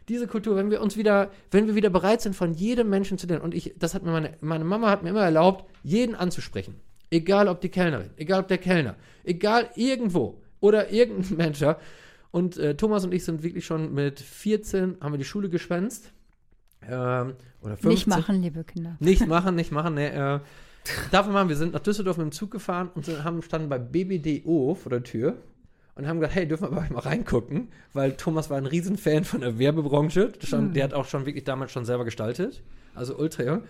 diese Kultur, wenn wir uns wieder, wenn wir wieder bereit sind, von jedem Menschen zu lernen. Und ich, das hat mir meine, meine Mama hat mir immer erlaubt, jeden anzusprechen. Egal ob die Kellnerin, egal ob der Kellner, egal irgendwo oder irgendein <laughs> Mensch. Und äh, Thomas und ich sind wirklich schon mit 14, haben wir die Schule geschwänzt. Ähm, oder 15. Nicht machen, liebe Kinder. Nicht <laughs> machen, nicht machen. Nee, äh, dafür machen wir sind nach Düsseldorf mit dem Zug gefahren und sind, haben standen bei BBDO vor der Tür und haben gesagt, hey, dürfen wir mal reingucken, weil Thomas war ein Riesenfan von der Werbebranche. Schon, Mhm. Der hat auch schon wirklich damals schon selber gestaltet, also ultra jung.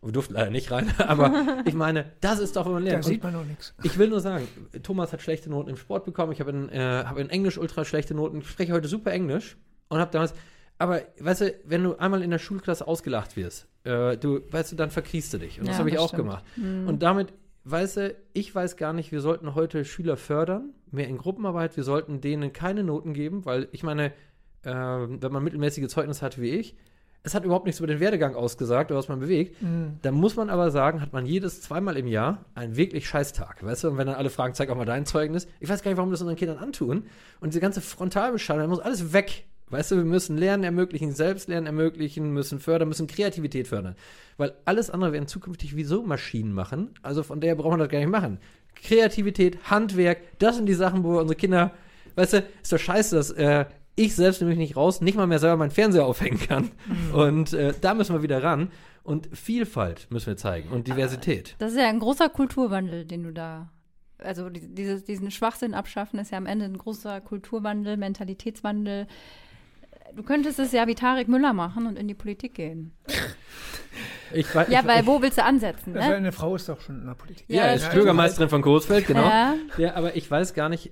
Und wir durften leider nicht rein, <laughs> aber ich meine, das ist doch, wenn man Da lernt. sieht Und man noch nichts. ich will nur sagen, Thomas hat schlechte Noten im Sport bekommen. Ich habe in, äh, habe in Englisch ultra schlechte Noten. Ich spreche heute super Englisch und habe damals. Aber weißt du, wenn du einmal in der Schulklasse ausgelacht wirst, äh, du, weißt du, dann verkriechst du dich. Und das Ja, habe ich das auch stimmt. gemacht. Und damit, weißt du, ich weiß gar nicht, wir sollten heute Schüler fördern, mehr in Gruppenarbeit. Wir sollten denen keine Noten geben, weil ich meine, äh, wenn man mittelmäßige Zeugnis hat wie ich, es hat überhaupt nichts über den Werdegang ausgesagt oder was man bewegt. Mhm. Da muss man aber sagen, hat man jedes zweimal im Jahr einen wirklich Scheißtag. Weißt du, und wenn dann alle fragen, zeig auch mal dein Zeugnis. Ich weiß gar nicht, warum wir das unseren Kindern antun. Und diese ganze Frontalbeschallung, da muss alles weg. Weißt du, wir müssen Lernen ermöglichen, Selbstlernen ermöglichen, müssen fördern, müssen Kreativität fördern. Weil alles andere werden zukünftig wieso Maschinen machen. Also von daher braucht man das gar nicht machen. Kreativität, Handwerk, das sind die Sachen, wo wir unsere Kinder, weißt du, ist doch scheiße, dass äh, ich selbst nämlich nicht raus, nicht mal mehr selber meinen Fernseher aufhängen kann. Und äh, da müssen wir wieder ran. Und Vielfalt müssen wir zeigen und Diversität. Das ist ja ein großer Kulturwandel, den du da. Also die- dieses, diesen Schwachsinn abschaffen ist ja am Ende ein großer Kulturwandel, Mentalitätswandel. Du könntest es ja wie Tarek Müller machen und in die Politik gehen. <laughs> Ich, weiß- Ja, ich, weil ich, wo willst du ansetzen? Also Ne? eine Frau ist doch schon in der Politik. ja, Ja, ist Bürgermeisterin von Coesfeld, genau. Ja. Ja, aber ich weiß gar nicht,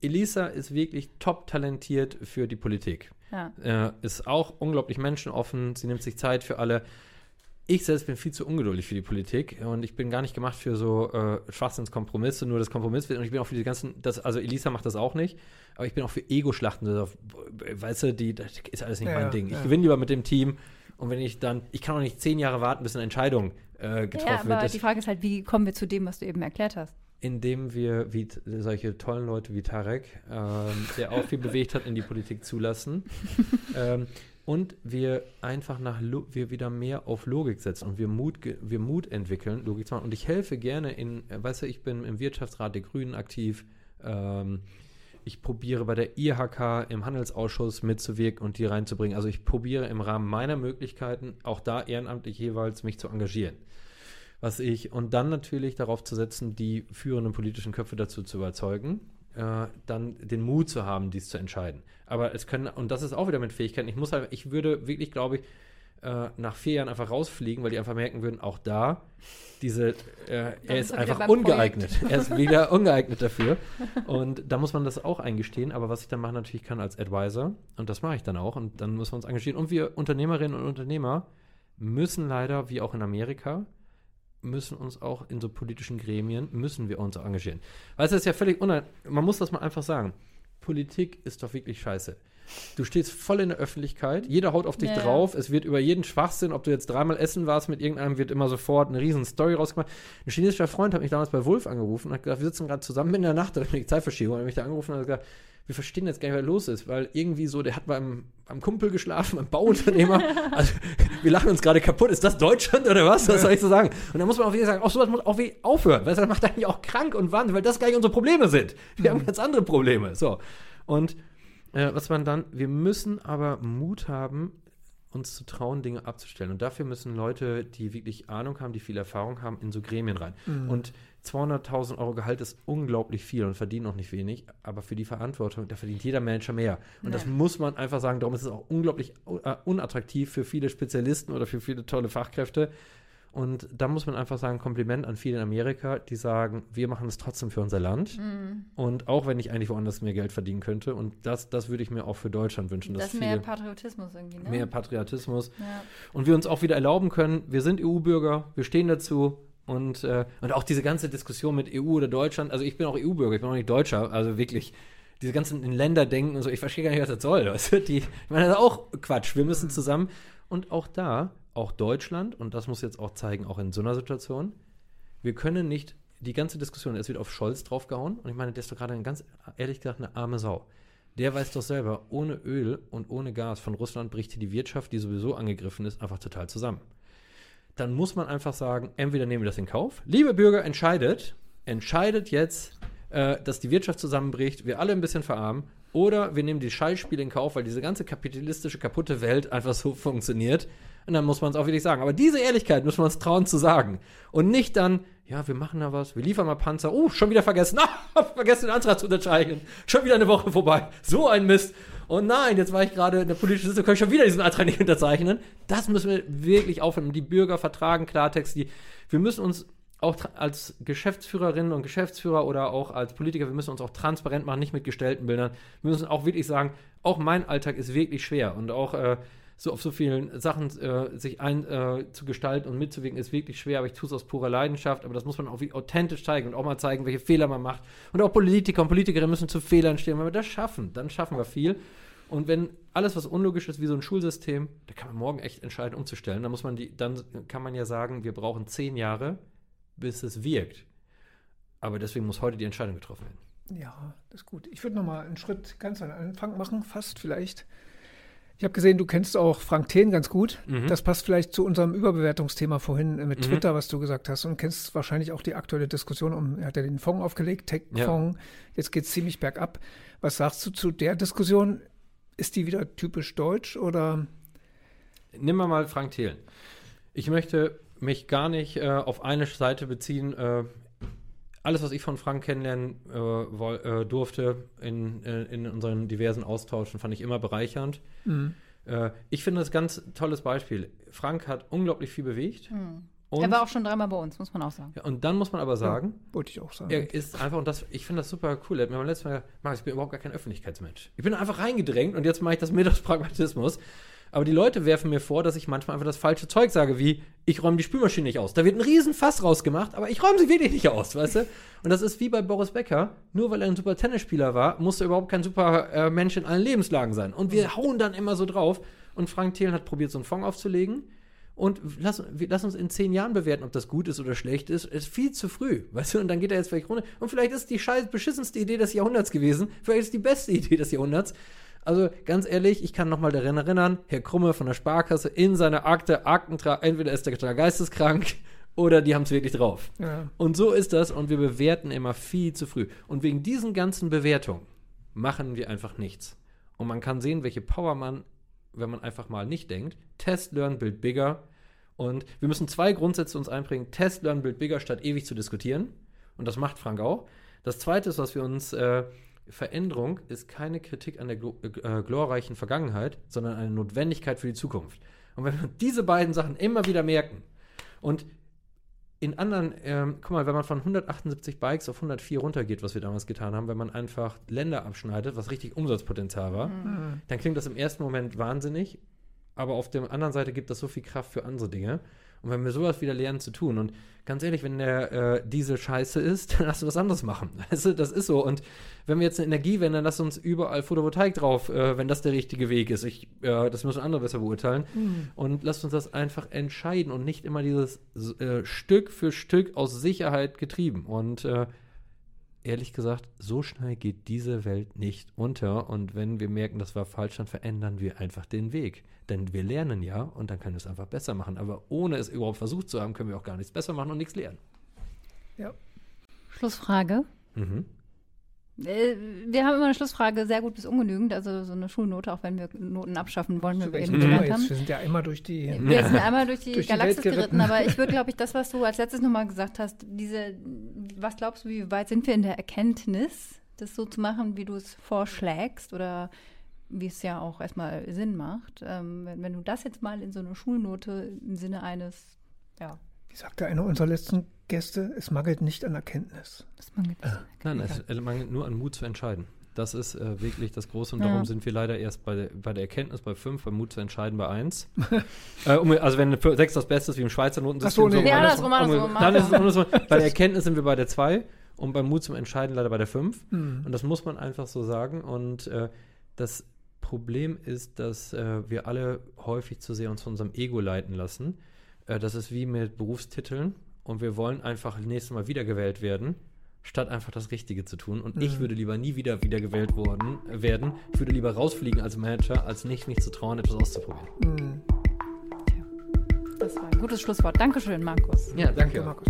Elisa ist wirklich top talentiert für die Politik. Ja. äh, ist auch unglaublich menschenoffen, sie nimmt sich Zeit für alle. Ich selbst bin viel zu ungeduldig für die Politik und ich bin gar nicht gemacht für so äh, Schwachsinnskompromisse, nur das Kompromiss und ich bin auch für die ganzen, das, also Elisa macht das auch nicht, aber ich bin auch für Ego-Schlachten, weißt du, die, das ist alles nicht Ja, mein Ding. Ich ja. gewinne lieber mit dem Team und wenn ich dann, ich kann auch nicht zehn Jahre warten, bis eine Entscheidung äh, getroffen Ja, wird. aber die Frage ist halt, wie kommen wir zu dem, was du eben erklärt hast? indem wir wie solche tollen Leute wie Tarek, ähm, der auch viel bewegt hat, in die Politik zulassen. <laughs> ähm, und wir einfach nach Lo wir wieder mehr auf Logik setzen und wir Mut, wir Mut entwickeln, Logik zu machen. Und ich helfe gerne in, äh, weißt du, ich bin im Wirtschaftsrat der Grünen aktiv. Ähm, ich probiere bei der IHK im Handelsausschuss mitzuwirken und die reinzubringen. Also ich probiere im Rahmen meiner Möglichkeiten, auch da ehrenamtlich jeweils, mich zu engagieren was ich und dann natürlich darauf zu setzen, die führenden politischen Köpfe dazu zu überzeugen, äh, dann den Mut zu haben, dies zu entscheiden. Aber es können und das ist auch wieder mit Fähigkeiten. Ich muss halt, ich würde wirklich, glaube ich, äh, nach vier Jahren einfach rausfliegen, weil die einfach merken würden, auch da, diese, äh, er ist ist einfach ungeeignet. Er ist wieder <laughs> ungeeignet dafür. Und da muss man das auch eingestehen. Aber was ich dann machen natürlich kann als Advisor, und das mache ich dann auch, und dann müssen wir uns engagieren. Und wir Unternehmerinnen und Unternehmer müssen leider, wie auch in Amerika, müssen uns auch in so politischen Gremien, müssen wir uns engagieren. Du, das ist ja völlig unein, man muss das mal einfach sagen. Politik ist doch wirklich scheiße. Du stehst voll in der Öffentlichkeit, jeder haut auf dich Ja, ja. drauf, es wird über jeden Schwachsinn, ob du jetzt dreimal essen warst mit irgendeinem, wird immer sofort eine riesen Story rausgemacht. Ein chinesischer Freund hat mich damals bei Wolf angerufen und hat gesagt, wir sitzen gerade zusammen in der Nacht, da die Zeitverschiebung, und hat mich da angerufen und hat gesagt, wir verstehen jetzt gar nicht, was los ist, weil irgendwie so, der hat beim, beim Kumpel geschlafen, beim Bauunternehmer. <laughs> also, wir lachen uns gerade kaputt. Ist das Deutschland oder was? Was soll ich so sagen? Und da muss man auch wieder sagen, auch sowas muss auch aufhören, weil das macht eigentlich auch krank und wahnsinnig, weil das gar nicht unsere Probleme sind. Wir haben ganz andere Probleme. So. Und äh, was man dann, wir müssen aber Mut haben, uns zu trauen, Dinge abzustellen. Und dafür müssen Leute, die wirklich Ahnung haben, die viel Erfahrung haben, in so Gremien rein. Und 200.000 Euro Gehalt ist unglaublich viel und verdienen auch nicht wenig, aber für die Verantwortung, da verdient jeder Manager mehr. Und das Ja. muss man einfach sagen, darum ist es auch unglaublich äh, unattraktiv für viele Spezialisten oder für viele tolle Fachkräfte. Und da muss man einfach sagen, Kompliment an viele in Amerika, die sagen, wir machen es trotzdem für unser Land. Mhm. Und auch wenn ich eigentlich woanders mehr Geld verdienen könnte. Und das, das würde ich mir auch für Deutschland wünschen. Das dass ist mehr Patriotismus irgendwie, ne? mehr Patriotismus ja. und wir uns auch wieder erlauben können, wir sind EU-Bürger, wir stehen dazu und, äh, und auch diese ganze Diskussion mit EU oder Deutschland, also ich bin auch EU-Bürger, ich bin auch nicht Deutscher, also wirklich, diese ganzen Länder denken und so, ich verstehe gar nicht, was das soll. Du? <laughs> Die, ich meine, das ist auch Quatsch, wir müssen zusammen und auch da, auch Deutschland, und das muss jetzt auch zeigen, auch in so einer Situation, wir können nicht die ganze Diskussion, es wird auf Scholz draufgehauen und ich meine, der ist doch gerade ein ganz, ehrlich gesagt, eine arme Sau. Der weiß doch selber, ohne Öl und ohne Gas von Russland bricht hier die Wirtschaft, die sowieso angegriffen ist, einfach total zusammen. Dann muss man einfach sagen, entweder nehmen wir das in Kauf. Liebe Bürger, entscheidet, entscheidet jetzt, äh, dass die Wirtschaft zusammenbricht, wir alle ein bisschen verarmen, oder wir nehmen die Scheißspiele in Kauf, weil diese ganze kapitalistische, kaputte Welt einfach so funktioniert. Und dann muss man es auch wirklich sagen. Aber diese Ehrlichkeit müssen wir uns trauen zu sagen. Und nicht dann, ja, wir machen da was, wir liefern mal Panzer. Oh, schon wieder vergessen. <laughs> Ah, vergessen den Antrag zu unterzeichnen. Schon wieder eine Woche vorbei. So ein Mist. Und nein, jetzt war ich gerade in der politischen Sitzung, kann ich schon wieder diesen Antrag nicht <laughs> unterzeichnen. Das müssen wir wirklich aufhören. Die Bürger vertragen Klartext. Die, wir müssen uns auch als Geschäftsführerinnen und Geschäftsführer oder auch als Politiker, wir müssen uns auch transparent machen, nicht mit gestellten Bildern. Wir müssen auch wirklich sagen, auch mein Alltag ist wirklich schwer und auch äh, so auf so vielen Sachen äh, sich ein äh, und mitzuwirken ist wirklich schwer, aber ich tue es aus purer Leidenschaft, aber das muss man auch authentisch zeigen und auch mal zeigen, welche Fehler man macht. Und auch Politiker und Politikerinnen müssen zu Fehlern stehen. Wenn wir das schaffen, dann schaffen wir viel. Und wenn alles, was unlogisch ist, wie so ein Schulsystem, da kann man morgen echt entscheiden, umzustellen. Dann muss man die, dann kann man ja sagen, wir brauchen zehn Jahre, bis es wirkt. Aber deswegen muss heute die Entscheidung getroffen werden. Ja, das ist gut. Ich würde noch mal einen Schritt ganz an den Anfang machen, fast vielleicht. Ich habe gesehen, du kennst auch Frank Thien ganz gut. Mhm. Das passt vielleicht zu unserem Überbewertungsthema vorhin äh, mit Mhm. Twitter, was du gesagt hast. Und kennst wahrscheinlich auch die aktuelle Diskussion um, er hat ja den Fonds aufgelegt, Tech-Fonds. Jetzt geht es ziemlich bergab. Was sagst du zu der Diskussion? Ist die wieder typisch deutsch oder? Nimm mal Frank Thelen. Ich möchte mich gar nicht äh, auf eine Seite beziehen. Äh, alles, was ich von Frank kennenlernen äh, woll, äh, durfte in, äh, in unseren diversen Austauschen, fand ich immer bereichernd. Mhm. Äh, ich finde das ein ganz tolles Beispiel. Frank hat unglaublich viel bewegt. Und, Er war auch schon dreimal bei uns, muss man auch sagen. ja, und dann muss man aber sagen, Wollte ich auch sagen. er ist einfach, und das, ich finde das super cool. Er hat mir beim letzten Mal gesagt, Max, ich bin überhaupt gar kein Öffentlichkeitsmensch. Ich bin einfach reingedrängt und jetzt mache ich das mit aus Pragmatismus. Aber die Leute werfen mir vor, dass ich manchmal einfach das falsche Zeug sage, wie, ich räume die Spülmaschine nicht aus. Da wird ein Riesenfass rausgemacht, aber ich räume sie wirklich nicht aus, weißt du? Und das ist wie bei Boris Becker. Nur weil er ein super Tennisspieler war, muss er überhaupt kein super äh, Mensch in allen Lebenslagen sein. Und wir hauen dann immer so drauf. Und Frank Thelen hat probiert, so einen Fonds aufzulegen. Und lass, lass uns in zehn Jahren bewerten, ob das gut ist oder schlecht ist. Ist viel zu früh, weißt du? Und dann geht er jetzt vielleicht runter. Und vielleicht ist die scheiß beschissenste Idee des Jahrhunderts gewesen. Vielleicht ist die beste Idee des Jahrhunderts. Also ganz ehrlich, ich kann nochmal daran erinnern, Herr Krumme von der Sparkasse in seiner Akte, Aktentra, entweder ist der geisteskrank <laughs> oder die haben es wirklich drauf. Ja. Und so ist das und wir bewerten immer viel zu früh. Und wegen diesen ganzen Bewertungen machen wir einfach nichts. Und man kann sehen, welche Power man, wenn man einfach mal nicht denkt, Test, Learn, Build Bigger. Und wir müssen zwei Grundsätze uns einbringen. Test, Learn, Build Bigger, statt ewig zu diskutieren. Und das macht Frank auch. Das zweite ist, was wir uns, äh, Veränderung ist keine Kritik an der glo äh, glorreichen Vergangenheit, sondern eine Notwendigkeit für die Zukunft. Und Und wenn wir diese beiden Sachen immer wieder merken und in anderen, ähm, guck mal, wenn man von 178 Bikes auf 104 runtergeht, was wir damals getan haben, wenn man einfach Länder abschneidet, was richtig Umsatzpotenzial war, Mhm. dann klingt das im ersten Moment wahnsinnig, aber auf der anderen Seite gibt das so viel Kraft für andere Dinge. Und wenn wir sowas wieder lernen zu tun, und ganz ehrlich, wenn der äh, Diesel scheiße ist, <laughs> dann lass uns was anderes machen. Weißt du, das ist so. Und wenn wir jetzt eine Energiewende, dann lass uns überall Photovoltaik drauf, äh, wenn das der richtige Weg ist. Ich, äh, das müssen andere besser beurteilen. Und lasst uns das einfach entscheiden und nicht immer dieses äh, Stück für Stück aus Sicherheit getrieben. Und äh, ehrlich gesagt, so schnell geht diese Welt nicht unter. Und wenn wir merken, das war falsch, dann verändern wir einfach den Weg. Denn wir lernen ja und dann können wir es einfach besser machen. Aber ohne es überhaupt versucht zu haben, können wir auch gar nichts besser machen und nichts lernen. Ja. Schlussfrage. Mhm. Äh, Wir haben immer eine Schlussfrage, sehr gut bis ungenügend, also so eine Schulnote, auch wenn wir Noten abschaffen wollen, wie wir eben gelernt haben. Wir sind ja immer durch die. Wir sind einmal durch die Durch die Galaxis geritten, geritten. aber ich würde, glaube ich, das, was du als letztes nochmal gesagt hast, diese, was glaubst du, wie weit sind wir in der Erkenntnis, das so zu machen, wie du es vorschlägst oder wie es ja auch erstmal Sinn macht? Ähm, wenn, wenn du das jetzt mal in so eine Schulnote im Sinne eines, ja, Wie sagte einer unserer letzten Gäste, es mangelt nicht an Erkenntnis. das man gibt. Nein, es es mangelt nur an Mut zu entscheiden. Das ist äh, wirklich das Große und Ja. darum sind wir leider erst bei der, bei der Erkenntnis bei 5, beim Mut zu entscheiden bei 1. <laughs> äh, um, also wenn eine 6 das Beste ist, wie im Schweizer Notensystem. Ach so, nee. Ja. Dann ist es andersrum. <laughs> Bei der Erkenntnis sind wir bei der 2 und beim Mut zum Entscheiden leider bei der 5. Mhm. Und das muss man einfach so sagen. Und äh, das Problem ist, dass äh, wir alle häufig zu sehr uns von unserem Ego leiten lassen. Äh, das ist wie mit Berufstiteln. Und wir wollen einfach nächstes Mal wiedergewählt werden, statt einfach das Richtige zu tun. Und ich würde lieber nie wieder wiedergewählt worden, äh, werden. Ich würde lieber rausfliegen als Manager, als nicht mich zu trauen, etwas auszuprobieren. Mhm. Das war ein gutes Schlusswort. Dankeschön, Markus. Ja, danke. Ja, Markus.